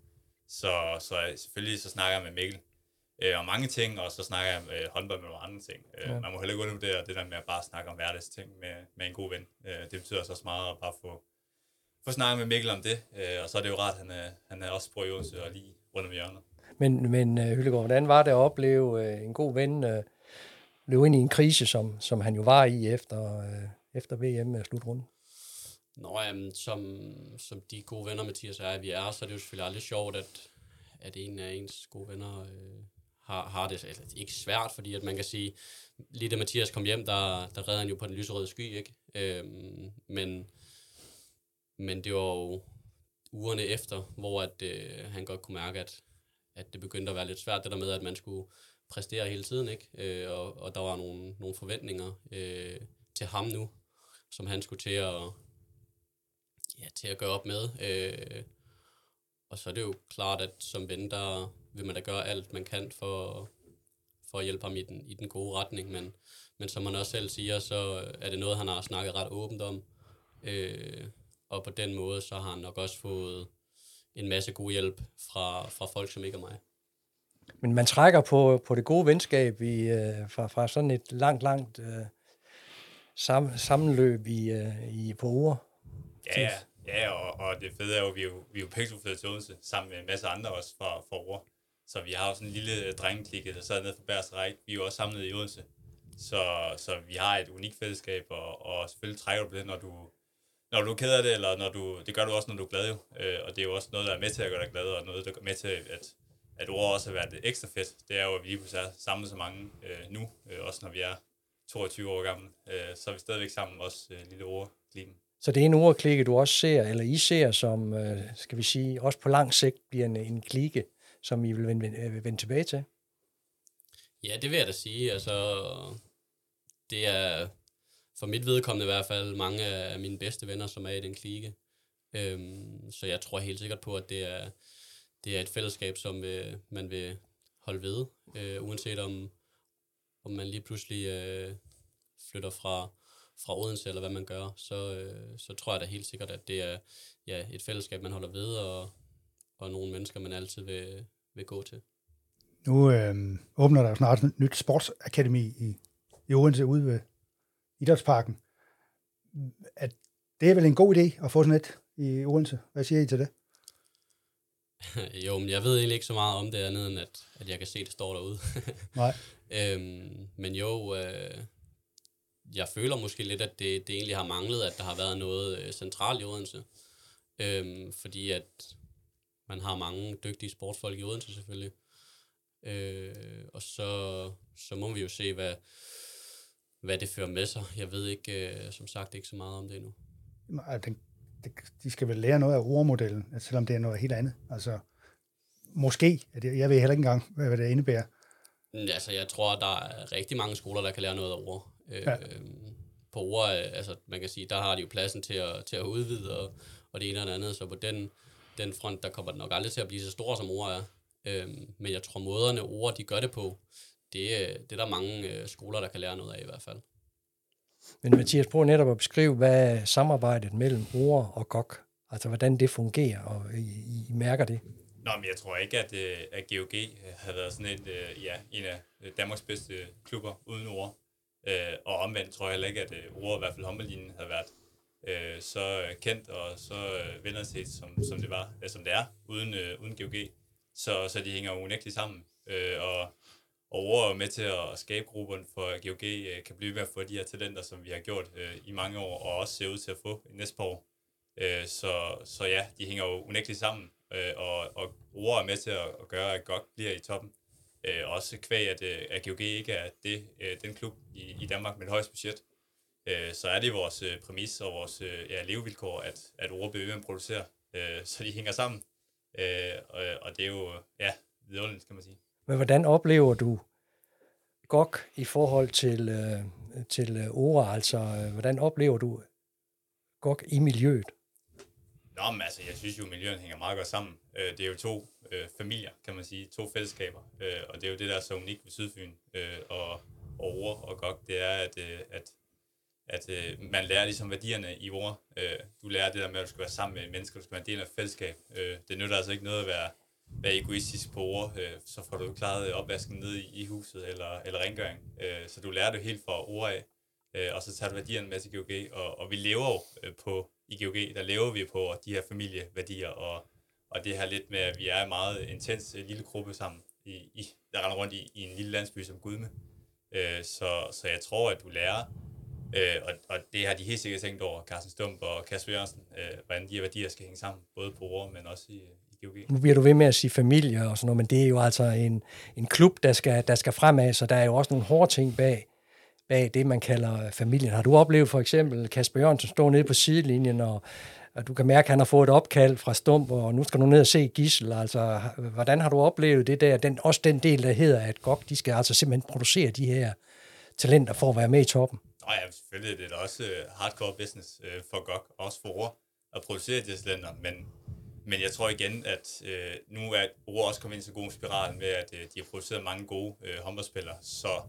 C: Så, så selvfølgelig så snakker jeg med Mikkel, øh, om mange ting, og så snakker jeg øh, håndbold med nogle andre ting. Øh, ja. Man må heller ikke undervurdere det der med at bare snakke om hverdagsting med, med en god ven. Øh, det betyder så også meget at bare få, få snakket med Mikkel om det, øh, og så er det jo rart, at han er, han er også på i Odense og lige rundt om hjørnet.
D: Men, men uh, Hyllegaard, hvordan var det at opleve uh, en god ven uh, løbe ind i en krise, som, som han jo var i efter, uh, efter VM med slutrunden?
B: Nå, jamen, som, som de gode venner, Mathias er, vi er, så er det jo selvfølgelig aldrig sjovt, at, at en af ens gode venner øh, har, har det altså, ikke svært, fordi at man kan sige, lige da Mathias kom hjem, der, der redde han jo på den lyserøde sky, ikke? Øhm, men, men det var jo ugerne efter, hvor at, øh, han godt kunne mærke, at, at det begyndte at være lidt svært, det der med, at man skulle præstere hele tiden, ikke? Øh, og, og der var nogle, nogle forventninger øh, til ham nu, som han skulle til at, ja, til at gøre op med. Øh, og så er det jo klart, at som ven, der vil man da gøre alt, man kan for, for at hjælpe ham i den, i den gode retning. Men, men som han også selv siger, så er det noget, han har snakket ret åbent om. Øh, og på den måde, så har han nok også fået en masse god hjælp fra, fra folk, som ikke er mig.
D: Men man trækker på, på det gode venskab i, øh, fra, fra sådan et langt, langt øh, sam, sammenløb i, øh, i på uger.
C: Ja, ja. Ja, og, og det fede er jo, at vi er jo, vi er jo begge to til Odense, sammen med en masse andre også fra, fra Ore. Så vi har jo sådan en lille øh, drengeklikke, der sad nede for Bærs Ræk. Vi er jo også samlet i Odense. Så, så vi har et unikt fællesskab, og, og selvfølgelig trækker du på det, når du, når du er ked af det, eller når du, det gør du også, når du er glad jo. Øh, og det er jo også noget, der er med til at gøre dig glad, og noget, der er med til, at, at ord også har været ekstra fedt. Det er jo, at vi lige pludselig er samlet så mange øh, nu, øh, også når vi er 22 år gamle. Øh, så er vi stadigvæk sammen, også øh, lille ordklikken.
D: Så det er en ordklikke, du også ser, eller I ser, som, øh, skal vi sige, også på lang sigt bliver en, en klikke, som I vil vende, vende, vende tilbage til?
B: Ja, det vil jeg da sige. Altså, det er for mit vedkommende i hvert fald mange af mine bedste venner, som er i den klike. Øhm, så jeg tror helt sikkert på, at det er, det er et fællesskab, som øh, man vil holde ved, øh, uanset om, om man lige pludselig øh, flytter fra, fra Odense, eller hvad man gør, så, øh, så tror jeg da helt sikkert, at det er ja, et fællesskab, man holder ved, og, og nogle mennesker, man altid vil, vil gå til.
A: Nu øh, åbner der snart et nyt sportsakademi i, i Odense ude ved Idrætsparken. At det er vel en god idé at få sådan et i Odense. Hvad siger I til det?
B: jo, men jeg ved egentlig ikke så meget om det andet, end at, at jeg kan se, at det står derude.
A: Nej.
B: øhm, men jo, øh, jeg føler måske lidt, at det, det egentlig har manglet, at der har været noget øh, centralt i Odense. Øhm, fordi at man har mange dygtige sportsfolk i Odense selvfølgelig. Øh, og så, så må vi jo se, hvad, hvad det fører med sig. Jeg ved ikke, øh, som sagt, ikke så meget om det endnu.
A: Nej, den, det, de skal vel lære noget af ordmodellen, selvom det er noget helt andet. Altså, måske, jeg ved heller ikke engang, hvad det indebærer.
B: Altså, jeg tror, der er rigtig mange skoler, der kan lære noget af ord. Øh, ja. På ord, altså, man kan sige, der har de jo pladsen til at, til at udvide, og, og det ene og det andet, så på den, den front, der kommer nok aldrig til at blive så stor, som ord er. Øhm, men jeg tror, måderne ord, de gør det på, det, det er der mange øh, skoler, der kan lære noget af i hvert fald.
D: Men Mathias, prøv netop at beskrive, hvad samarbejdet mellem ord og GOG, altså hvordan det fungerer, og I, I mærker det.
C: Nå, men jeg tror ikke, at, øh, at GOG har været sådan et, øh, ja, en af Danmarks bedste klubber uden ord. Og omvendt tror jeg heller ikke, at ord, i hvert fald håndboldlinjen, havde været Øh, så kendt og så øh, vennerset, som, som det var, øh, som det er, uden, uden GOG. Så, så de hænger unægteligt sammen. og og over med til at skabe gruppen for GOG øh, kan blive ved at få de her talenter, som vi har gjort øh, i mange år, og også ser ud til at få i næste par år. Øh, så, så ja, de hænger jo unægteligt sammen, øh, og, og Ore er med til at, at gøre, at GOG bliver i toppen. Øh, også kvæg, at, at GOG ikke er det, øh, den klub i, i Danmark med det højeste budget. Øh, så er det vores øh, præmis og vores øh, ja, levevilkår, at, at Ore bliver ved med at producere. Øh, så de hænger sammen. Øh, og, og det er jo, ja, vidunderligt, kan man sige.
D: Men hvordan oplever du GOG i forhold til, øh, til øh, Ora? Altså, øh, hvordan oplever du GOG i miljøet?
C: Nå, men altså, jeg synes jo, at miljøen hænger meget godt sammen. Øh, det er jo to øh, familier, kan man sige, to fællesskaber, øh, og det er jo det, der er så unikt ved Sydfyn øh, og, og Ore og GOG, det er, at, øh, at, at øh, man lærer ligesom værdierne i ord. Øh, du lærer det der med, at du skal være sammen med mennesker, du skal være en del af et fællesskab. Øh, det nytter altså ikke noget at være, være egoistisk på ord, øh, så får du klaret øh, opvasken ned i, i huset eller, eller rengøring. Øh, så du lærer det helt fra ord af, øh, og så tager du værdierne med til GOG, og, og vi lever jo øh, på i GOG, der lever vi på de her familieværdier, og, og det her lidt med, at vi er en meget intens øh, lille gruppe sammen, i, i, der render rundt i, i en lille landsby som Gudme. Øh, så, så jeg tror, at du lærer, øh, og, og det har de helt sikkert tænkt over, Carsten Stump og Kasper Jørgensen, øh, hvordan de her værdier skal hænge sammen, både på ord, men også i, i GOG.
D: Nu bliver du ved med at sige familie og sådan noget, men det er jo altså en, en klub, der skal, der skal fremad, så der er jo også nogle hårde ting bag bag det, man kalder øh, familien. Har du oplevet for eksempel Kasper Jørgensen stå nede på sidelinjen, og, og du kan mærke, at han har fået et opkald fra Stump, og nu skal du ned og se Gissel. Altså, hvordan har du oplevet det der? Den, også den del, der hedder, at GOG, de skal altså simpelthen producere de her talenter for at være med i toppen.
C: Nå ja, selvfølgelig. Det er også øh, hardcore business øh, for GOG, også for Ord, at producere de her men men jeg tror igen, at øh, nu er Ord også kommet ind i så god spiral med, at øh, de har produceret mange gode øh, håndboldspillere, så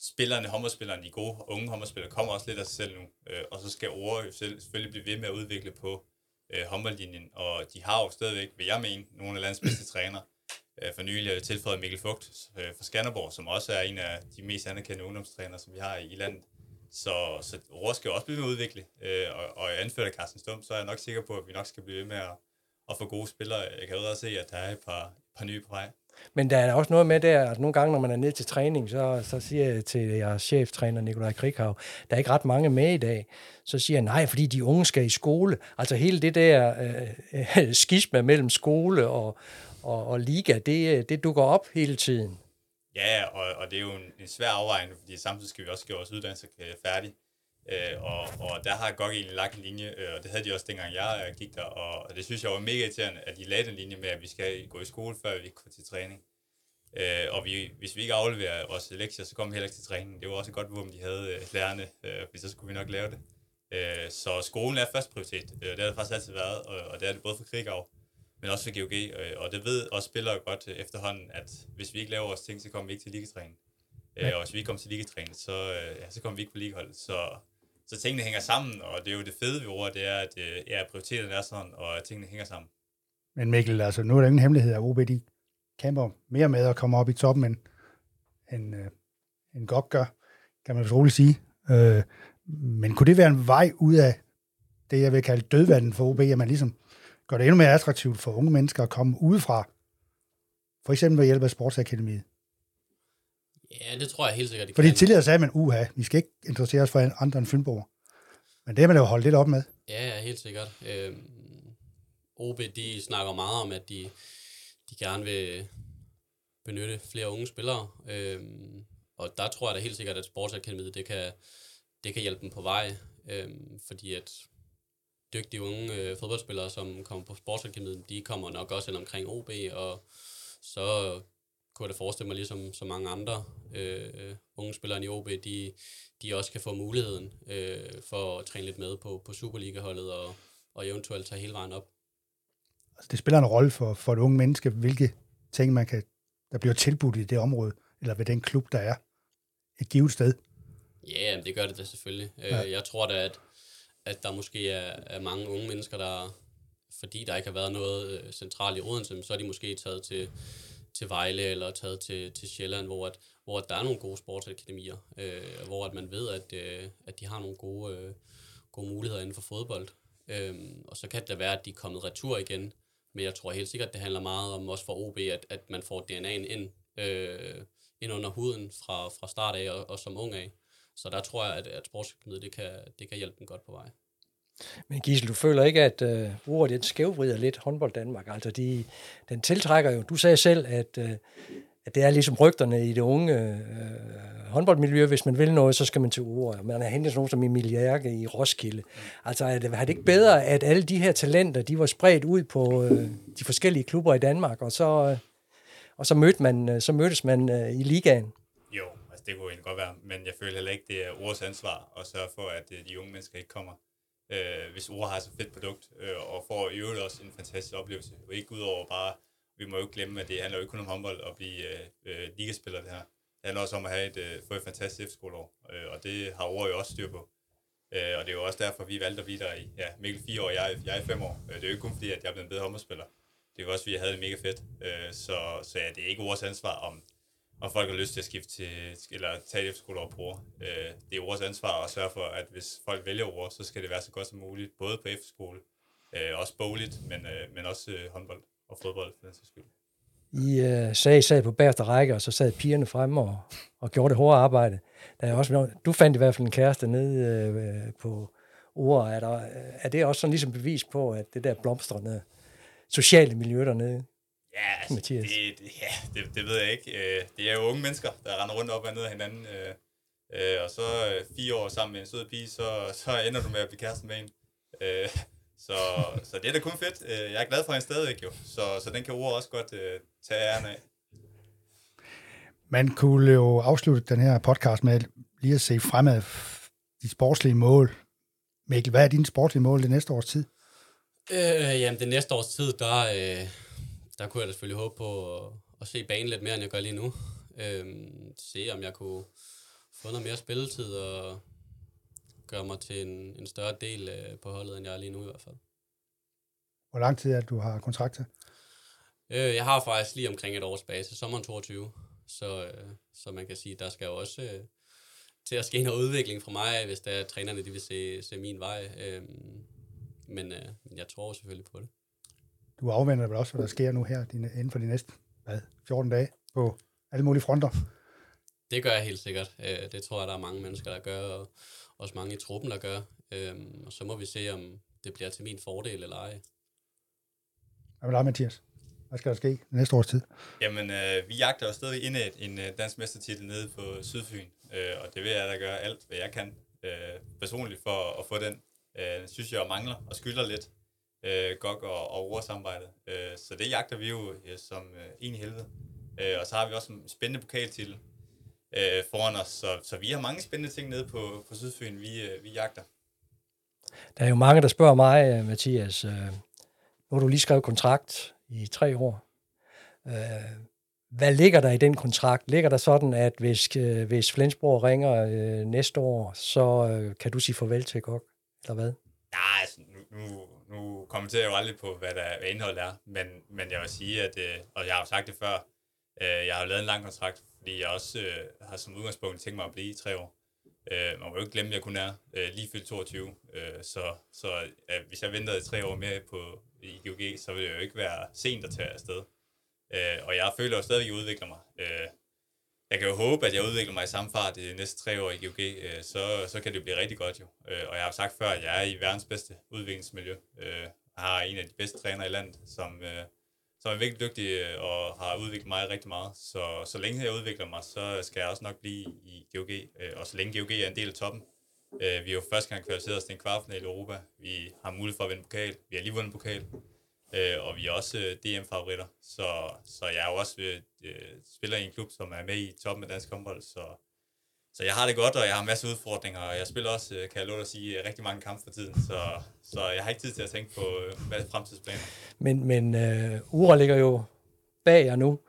C: spillerne, håndboldspillerne, de gode unge håndboldspillere, kommer også lidt af sig selv nu. Øh, og så skal Ore jo selv, selvfølgelig blive ved med at udvikle på øh, håndboldlinjen. Og de har jo stadigvæk, vil jeg mene, nogle af landets bedste trænere. Øh, for nylig er tilføjet Mikkel Fugt øh, fra Skanderborg, som også er en af de mest anerkendte ungdomstrænere, som vi har i, i landet. Så, så Ore skal jo også blive ved med at udvikle. Øh, og, og jeg anfører Carsten Stum, så er jeg nok sikker på, at vi nok skal blive ved med at, at få gode spillere. Jeg kan allerede se, at der er et par, et par nye på vej.
D: Men der er også noget med der, at nogle gange, når man er nede til træning, så, så siger jeg til jeres cheftræner, Nikolaj Krikhav, der er ikke ret mange med i dag. Så siger jeg, nej, fordi de unge skal i skole. Altså hele det der øh, skisma mellem skole og, og, og liga, det, det dukker op hele tiden.
C: Ja, og, og det er jo en, en svær afvejning, fordi samtidig skal vi også gøre vores uddannelse færdig. Øh, og, og der har GOG egentlig lagt en linje, øh, og det havde de også dengang jeg øh, gik der, og det synes jeg var mega irriterende, at de lagde den linje med, at vi skal gå i skole, før vi går til træning. Øh, og vi, hvis vi ikke afleverer vores lektier, så kommer vi heller ikke til træning. Det var også et godt våben, de havde øh, lærerne, øh, fordi så skulle vi nok lave det. Øh, så skolen er først prioritet, øh, det har det faktisk altid været, og, og det er det både for Krigav, men også for GOG, øh, og det ved også spillere godt øh, efterhånden, at hvis vi ikke laver vores ting, så kommer vi ikke til ligetræning. Øh, og hvis vi ikke kommer til ligetræning, så, øh, ja, så kommer vi ikke på ligeholdet. Så så tingene hænger sammen, og det er jo det fede ved ordet, det er, at øh, ja, prioriteterne er sådan, og tingene hænger sammen.
A: Men Mikkel, altså nu er der ingen hemmelighed, at OB de kæmper mere med at komme op i toppen, end, end, øh, end godt gør, kan man roligt sige. Øh, men kunne det være en vej ud af det, jeg vil kalde dødvandet for OB, at man ligesom gør det endnu mere attraktivt for unge mennesker at komme udefra, for eksempel ved hjælp af Sportsakademiet?
B: Ja, det tror jeg helt sikkert,
A: det Fordi kan. tidligere sagde man, uha, vi skal ikke interessere os for andre end Fynborg. Men det har man jo holdt lidt op med.
B: Ja, ja helt sikkert. Øhm, OB, de snakker meget om, at de, de gerne vil benytte flere unge spillere. Øhm, og der tror jeg da helt sikkert, at Sportsakademiet, det kan, det kan hjælpe dem på vej. Øhm, fordi at dygtige unge øh, fodboldspillere, som kommer på Sportsakademiet, de kommer nok også ind omkring OB, og så kunne jeg da forestille mig, ligesom så mange andre øh, unge spillere i OB, de, de også kan få muligheden øh, for at træne lidt med på, på Superliga-holdet og, og eventuelt tage hele vejen op.
A: Altså, det spiller en rolle for, for et unge menneske, hvilke ting, man kan, der bliver tilbudt i det område, eller ved den klub, der er et givet sted.
B: Ja, det gør det da selvfølgelig. Øh, ja. Jeg tror da, at, at der måske er, er mange unge mennesker, der, fordi der ikke har været noget øh, centralt i Odense, så er de måske taget til, til Vejle eller taget til, til Sjælland, hvor, at, hvor at der er nogle gode sportsakademier, øh, hvor at man ved, at, øh, at de har nogle gode, øh, gode muligheder inden for fodbold. Øh, og så kan det da være, at de er kommet retur igen, men jeg tror helt sikkert, at det handler meget om også for OB, at, at man får DNA'en ind, øh, ind under huden fra, fra start af og, og som ung af. Så der tror jeg, at, at sportsakademiet, det kan, det kan hjælpe dem godt på vej.
D: Men Gisel, du føler ikke, at øh, ordet den skævvrider lidt håndbold Danmark? Altså, de, den tiltrækker jo, du sagde selv, at, øh, at det er ligesom rygterne i det unge øh, håndboldmiljø. Hvis man vil noget, så skal man til ordet. Man har hentet sådan nogen som Emil Jærke i Roskilde. Altså, er det, er det ikke bedre, at alle de her talenter, de var spredt ud på øh, de forskellige klubber i Danmark, og så, øh, og så, mødte man, øh, så mødtes man øh, i ligaen?
C: Altså det kunne egentlig godt være, men jeg føler heller ikke, det er ordets ansvar at sørge for, at øh, de unge mennesker ikke kommer øh, hvis Ure har så fedt produkt, øh, og får i øvrigt også en fantastisk oplevelse. Og ikke udover bare, vi må jo ikke glemme, at det handler jo ikke kun om håndbold at blive øh, øh ligaspiller det her. Det handler også om at have et, øh, få et fantastisk efterskoleår, øh, og det har Ure jo også styr på. Øh, og det er jo også derfor, vi valgte at blive der i ja, Mikkel fire år, jeg, jeg er fem år. Øh, det er jo ikke kun fordi, at jeg er blevet en bedre håndboldspiller. Det er jo også, fordi jeg havde det mega fedt. Øh, så, så ja, det er ikke vores ansvar, om og folk har lyst til at skifte til, eller tage et efterskole over på øh, Det er vores ansvar at sørge for, at hvis folk vælger ord, så skal det være så godt som muligt, både på efterskole, øh, også bogligt, men, øh, men også øh, håndbold og fodbold for den sags skyld.
D: I øh, sag sad på bagerste række, og så sad pigerne fremme og, og gjorde det hårde arbejde. Der er også, du fandt i hvert fald en kæreste nede øh, på ord. Er, der, er det også sådan ligesom bevis på, at det der blomstrende sociale miljø dernede,
C: Ja, altså, Mathias. Det, det, ja det, det ved jeg ikke. Øh, det er jo unge mennesker, der render rundt op og ned af hinanden. Øh, øh, og så fire år sammen med en sød pige, så, så ender du med at blive kæresten med en. Så, så det er da kun fedt. Jeg er glad for hende stadigvæk jo. Så, så den kan ord også godt tage æren af.
A: Man kunne jo afslutte den her podcast med lige at se fremad de sportslige mål. Mikkel, hvad er dine sportslige mål det næste års tid?
B: Øh, jamen, det næste års tid, der, øh, der kunne jeg da selvfølgelig håbe på at, at se banen lidt mere, end jeg gør lige nu. Øhm, se, om jeg kunne få noget mere spilletid og gøre mig til en, en større del øh, på holdet, end jeg er lige nu i hvert fald.
A: Hvor lang tid er det, du har kontrakt til?
B: Øh, jeg har faktisk lige omkring et års base, sommeren 22. Så, øh, så man kan sige, der skal jo også øh, til at ske noget udvikling fra mig, hvis der er trænerne, de vil se, se min vej. Øh, men øh, jeg tror selvfølgelig på det
A: du afventer vel også, hvad der sker nu her dine, inden for de næste hvad, 14 dage på alle mulige fronter.
B: Det gør jeg helt sikkert. Øh, det tror jeg, der er mange mennesker, der gør, og også mange i truppen, der gør. Øhm, og så må vi se, om det bliver til min fordel eller ej.
A: Hvad med dig, Mathias? Hvad skal der ske næste års tid?
C: Jamen, øh, vi jagter jo stadig ind en øh, dansk mestertitel nede på Sydfyn, øh, og det vil jeg da gøre alt, hvad jeg kan øh, personligt for at få den. Øh, synes jeg mangler og skylder lidt øh, GOG og, og ordsamarbejde. Øh, så det jagter vi jo ja, som øh, en helvede. Øh, og så har vi også en spændende pokaltitel øh, foran os, så, så vi har mange spændende ting nede på, på Sydfyn, vi, øh, vi jagter.
D: Der er jo mange, der spørger mig, øh, Mathias, øh, nu har du lige skrevet kontrakt i tre år. Øh, hvad ligger der i den kontrakt? Ligger der sådan, at hvis, øh, hvis Flensborg ringer øh, næste år, så øh, kan du sige farvel til GOG, eller hvad?
C: Nej, altså, nu, nu, nu kommenterer jeg jo aldrig på, hvad der hvad indholdet er, men, men jeg vil sige, at, øh, og jeg har jo sagt det før, øh, jeg har jo lavet en lang kontrakt, fordi jeg også øh, har som udgangspunkt tænkt mig at blive i tre år. Øh, man må jo ikke glemme, at jeg kun er øh, lige fyldt 22, øh, så, så øh, hvis jeg ventede tre år mere på i GOG, så ville det jo ikke være sent at tage afsted. Øh, og jeg føler jo stadigvæk, at jeg udvikler mig. Øh, jeg kan jo håbe, at jeg udvikler mig i samme fart de næste tre år i GOG, øh, så, så kan det jo blive rigtig godt jo. Øh, og jeg har sagt før, at jeg er i verdens bedste udviklingsmiljø. Øh, jeg har en af de bedste trænere i landet, som, øh, som er virkelig dygtig øh, og har udviklet mig rigtig meget. Så, så længe jeg udvikler mig, så skal jeg også nok blive i GOG. Øh, og så længe GOG er en del af toppen. Vi har jo første gang kvalificeret os til en kvartfinal i Europa. Vi har mulighed for at vinde pokal. Vi har lige vundet pokal. Øh, og vi er også øh, DM-favoritter, så, så jeg er jo også øh, spiller i en klub, som er med i toppen af dansk håndbold, så, så jeg har det godt, og jeg har en masse udfordringer, og jeg spiller også, øh, kan jeg love dig at sige, rigtig mange kampe for tiden, så, så jeg har ikke tid til at tænke på øh, hvad fremtidsplaner.
D: Men, men øh, Ura ligger jo bag jer nu.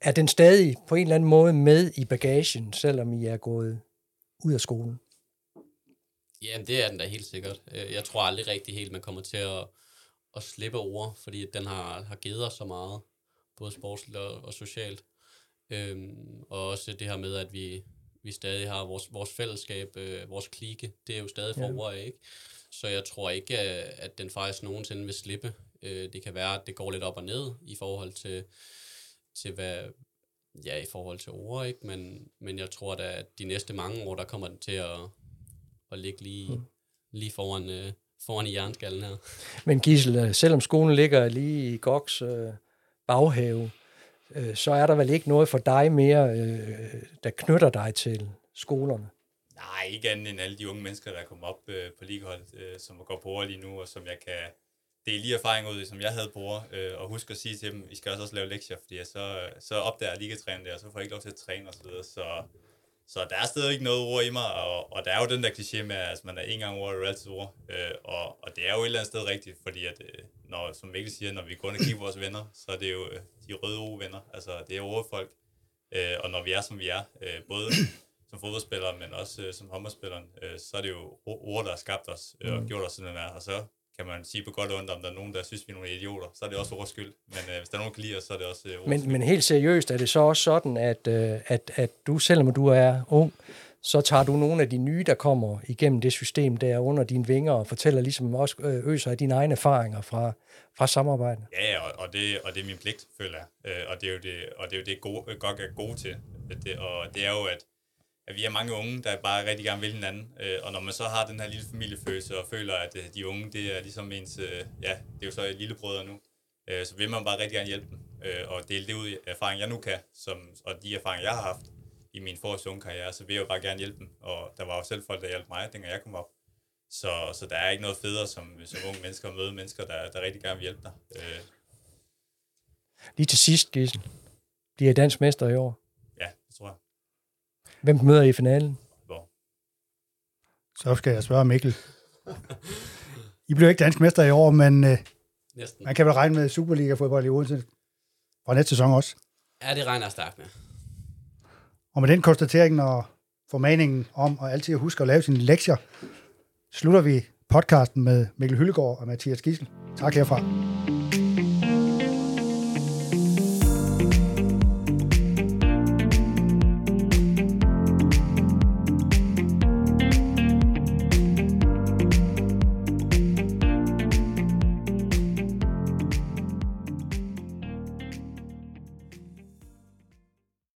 D: Er den stadig på en eller anden måde med i bagagen, selvom I er gået ud af skolen?
B: Ja, det er den da helt sikkert. Øh, jeg tror aldrig rigtig helt, man kommer til at at slippe ord, fordi den har, har givet os så meget, både sportsligt og, og socialt. Øhm, og også det her med, at vi, vi stadig har vores, vores fællesskab, øh, vores klike, det er jo stadig for ja. ord, ikke? Så jeg tror ikke, at den faktisk nogensinde vil slippe. Øh, det kan være, at det går lidt op og ned i forhold til, til hvad, ja, i forhold til ord, ikke? Men, men jeg tror da, at de næste mange år, der kommer den til at, at ligge lige, mm. lige foran, øh, foran i jernskallen her.
D: Men Gisel, øh, selvom skolen ligger lige i Goks øh, baghave, øh, så er der vel ikke noget for dig mere, øh, der knytter dig til skolerne?
C: Nej, ikke andet end alle de unge mennesker, der er kommet op øh, på ligeholdet, øh, som går på ord lige nu, og som jeg kan dele lige erfaring ud i, som jeg havde på ord, øh, og huske at sige til dem, I skal også, også lave lektier, fordi så, så opdager jeg ligatræner der, og så får jeg ikke lov til at træne osv. Så, så, så der er stadig ikke noget ord i mig, og, og der er jo den der kliché med, at altså, man er en gang ord, og altid ord, øh, og, og det er jo et eller andet sted rigtigt, fordi at, øh, når, som Mikkel siger, når vi går ind og kigger vores venner, så er det jo øh, de røde venner, altså det er ordfolk, øh, og når vi er, som vi er, øh, både som fodboldspillere, men også øh, som håndboldspillere, øh, så er det jo ord, der har skabt os øh, og mm. gjort os sådan, der. Og så kan man sige på godt og ondt, om der er nogen, der synes, vi er nogle idioter, så er det også vores skyld. Men øh, hvis der er nogen, der kan lide os, så er det også øh,
D: men, men helt seriøst, er det så også sådan, at, øh, at, at du, selvom du er ung, så tager du nogle af de nye, der kommer igennem det system der under dine vinger, og fortæller ligesom også øh, øser af dine egne erfaringer fra, fra samarbejdet.
C: Ja, og, og, det, og det er min pligt, føler jeg. Øh, og det er jo det, og det, er jo det gode, godt er gode til. Det, og det er jo, at at vi er mange unge, der bare rigtig gerne vil hinanden. Øh, og når man så har den her lille familiefølelse og føler, at øh, de unge, det er ligesom ens, øh, ja, det er jo så et lillebrødre nu, øh, så vil man bare rigtig gerne hjælpe dem øh, og dele det ud af erfaring, jeg nu kan, som, og de erfaringer, jeg har haft i min forårs unge karriere, så vil jeg jo bare gerne hjælpe dem. Og der var jo selv folk, der hjalp mig, dengang jeg kom op. Så, så der er ikke noget federe som, som unge mennesker at møde mennesker, der, der rigtig gerne vil hjælpe dig. Øh.
D: Lige til sidst, Gissel. Bliver dansk mester i år.
C: Ja, det tror jeg.
D: Hvem møder I i finalen?
C: Hvor?
A: Så skal jeg spørge Mikkel. I blev ikke dansk mester i år, men øh,
B: Næsten.
A: man kan vel regne med Superliga-fodbold i Odense fra næste sæson også.
B: Ja, det regner jeg stærkt med.
A: Og med den konstatering og formaningen om at altid huske at lave sine lektier, slutter vi podcasten med Mikkel Hyllegaard og Mathias Gissel. Tak herfra.